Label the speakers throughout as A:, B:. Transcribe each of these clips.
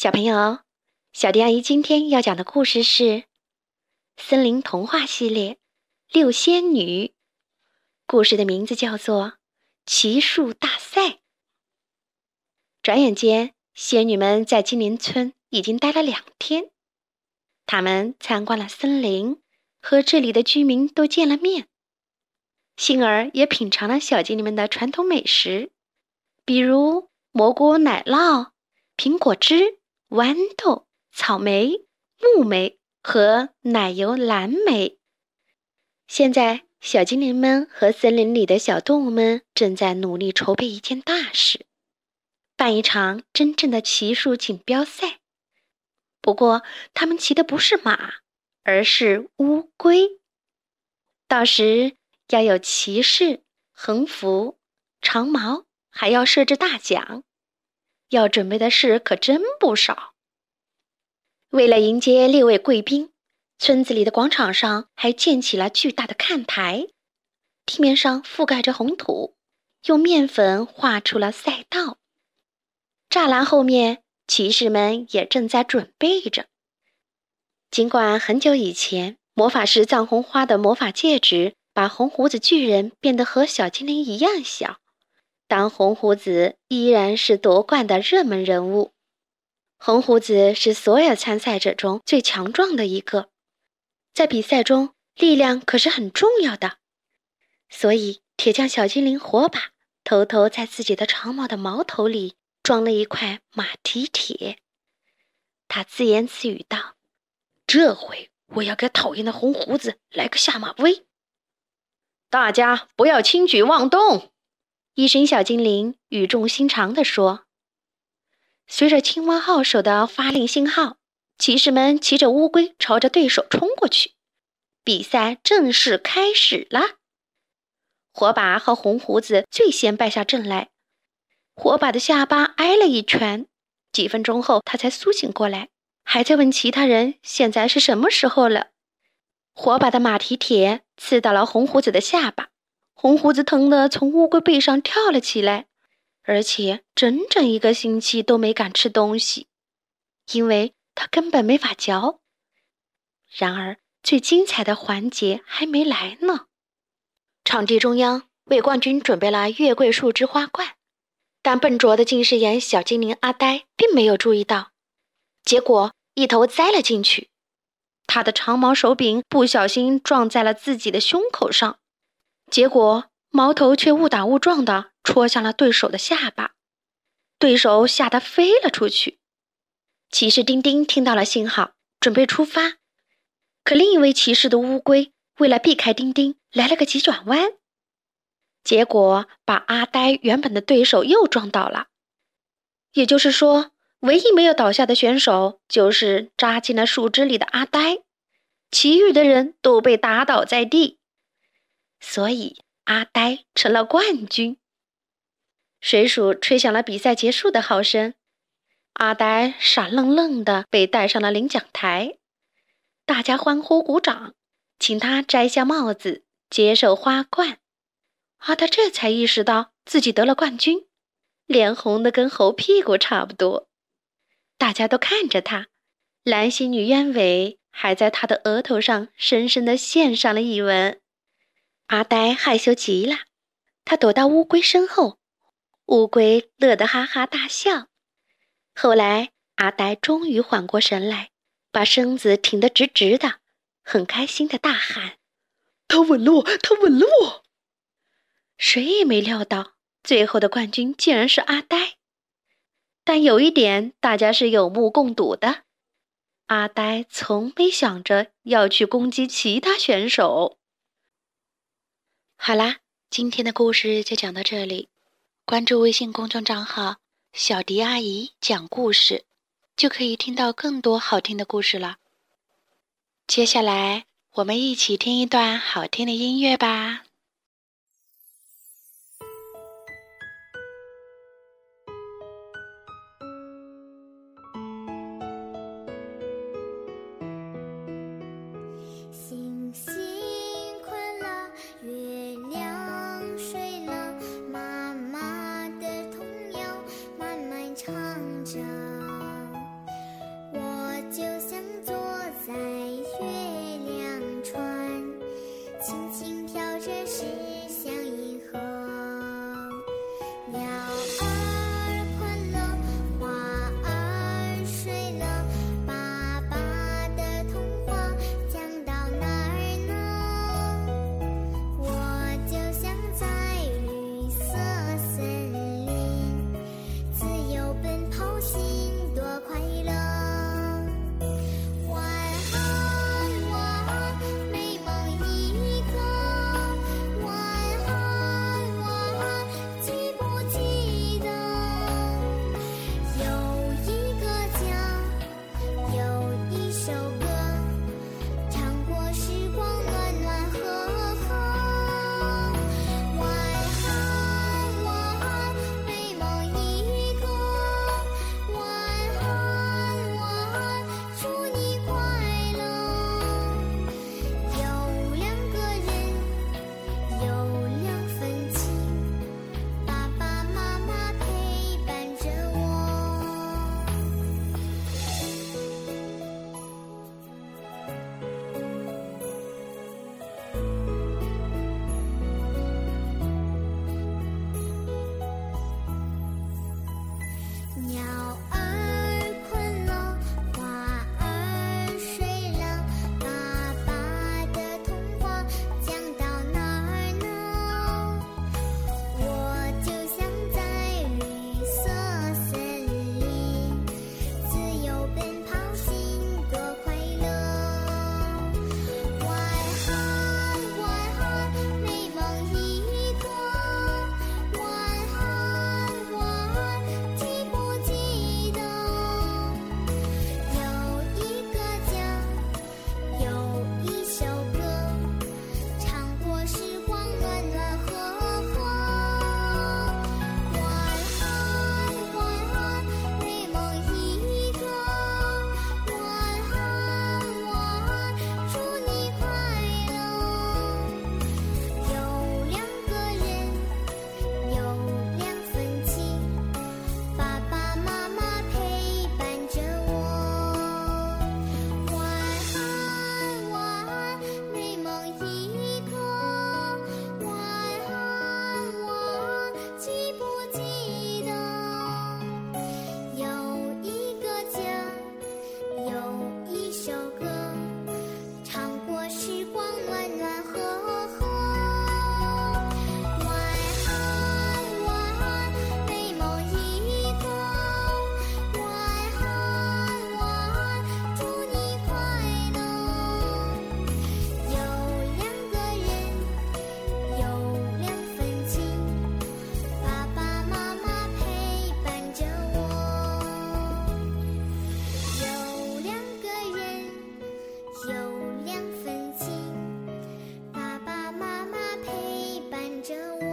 A: 小朋友，小迪阿姨今天要讲的故事是《森林童话系列》六仙女。故事的名字叫做《骑术大赛》。转眼间，仙女们在精灵村已经待了两天。她们参观了森林，和这里的居民都见了面。杏儿也品尝了小精灵们的传统美食，比如蘑菇奶酪、苹果汁。豌豆、草莓、木莓和奶油蓝莓。现在，小精灵们和森林里的小动物们正在努力筹备一件大事，办一场真正的骑术锦标赛。不过，他们骑的不是马，而是乌龟。到时要有骑士、横幅、长矛，还要设置大奖。要准备的事可真不少。为了迎接六位贵宾，村子里的广场上还建起了巨大的看台，地面上覆盖着红土，用面粉画出了赛道。栅栏后面，骑士们也正在准备着。尽管很久以前，魔法师藏红花的魔法戒指把红胡子巨人变得和小精灵一样小。但红胡子依然是夺冠的热门人物。红胡子是所有参赛者中最强壮的一个，在比赛中力量可是很重要的。所以，铁匠小精灵火把偷偷在自己的长矛的矛头里装了一块马蹄铁。他自言自语道：“这回我要给讨厌的红胡子来个下马威！大家不要轻举妄动。”一声小精灵语重心长地说：“随着青蛙号手的发令信号，骑士们骑着乌龟朝着对手冲过去。比赛正式开始了。火把和红胡子最先败下阵来。火把的下巴挨了一拳，几分钟后他才苏醒过来，还在问其他人现在是什么时候了。火把的马蹄铁刺到了红胡子的下巴。”红胡子疼得从乌龟背上跳了起来，而且整整一个星期都没敢吃东西，因为他根本没法嚼。然而，最精彩的环节还没来呢。场地中央为冠军准备了月桂树枝花冠，但笨拙的近视眼小精灵阿呆并没有注意到，结果一头栽了进去。他的长毛手柄不小心撞在了自己的胸口上。结果矛头却误打误撞的戳向了对手的下巴，对手吓得飞了出去。骑士丁丁听到了信号，准备出发，可另一位骑士的乌龟为了避开丁丁，来了个急转弯，结果把阿呆原本的对手又撞倒了。也就是说，唯一没有倒下的选手就是扎进了树枝里的阿呆，其余的人都被打倒在地。所以阿呆成了冠军。水鼠吹响了比赛结束的号声，阿呆傻愣愣的被带上了领奖台，大家欢呼鼓掌，请他摘下帽子，接受花冠。阿呆这才意识到自己得了冠军，脸红的跟猴屁股差不多。大家都看着他，蓝心女鸢尾还在他的额头上深深的献上了一吻。阿呆害羞极了，他躲到乌龟身后，乌龟乐得哈哈大笑。后来，阿呆终于缓过神来，把身子挺得直直的，很开心的大喊：“
B: 他吻了我，他吻了我！”
A: 谁也没料到，最后的冠军竟然是阿呆。但有一点，大家是有目共睹的：阿呆从没想着要去攻击其他选手。好啦，今天的故事就讲到这里。关注微信公众账号“小迪阿姨讲故事”，就可以听到更多好听的故事了。接下来，我们一起听一段好听的音乐吧。chão.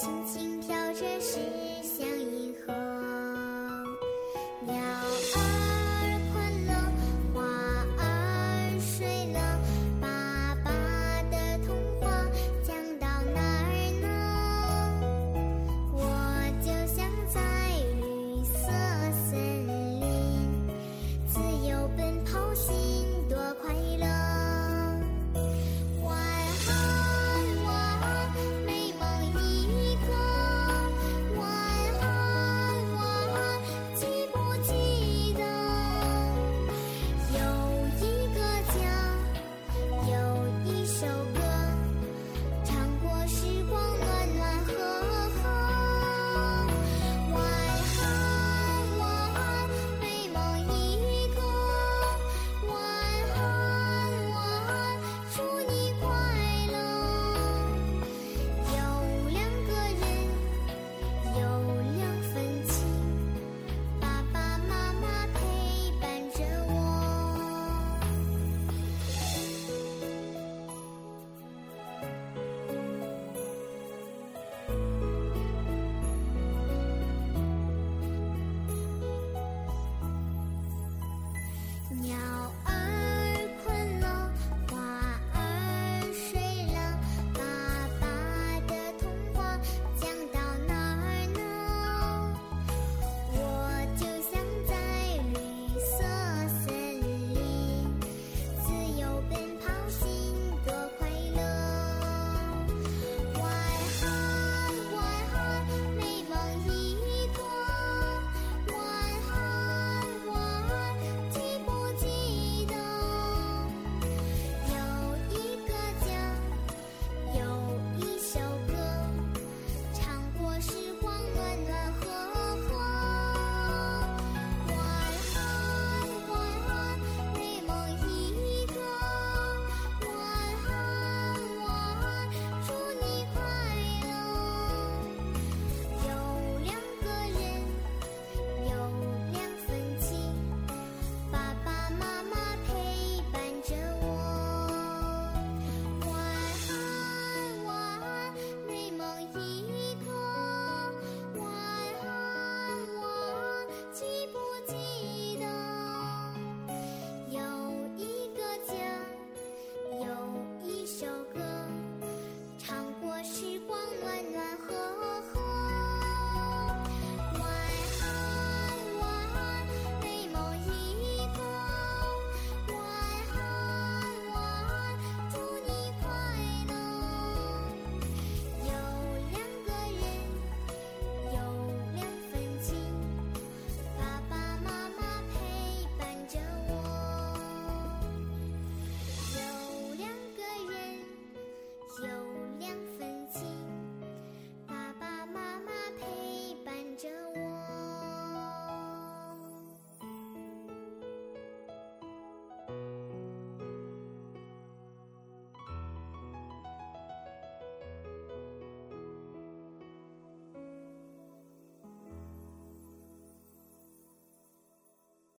A: 轻轻飘着诗。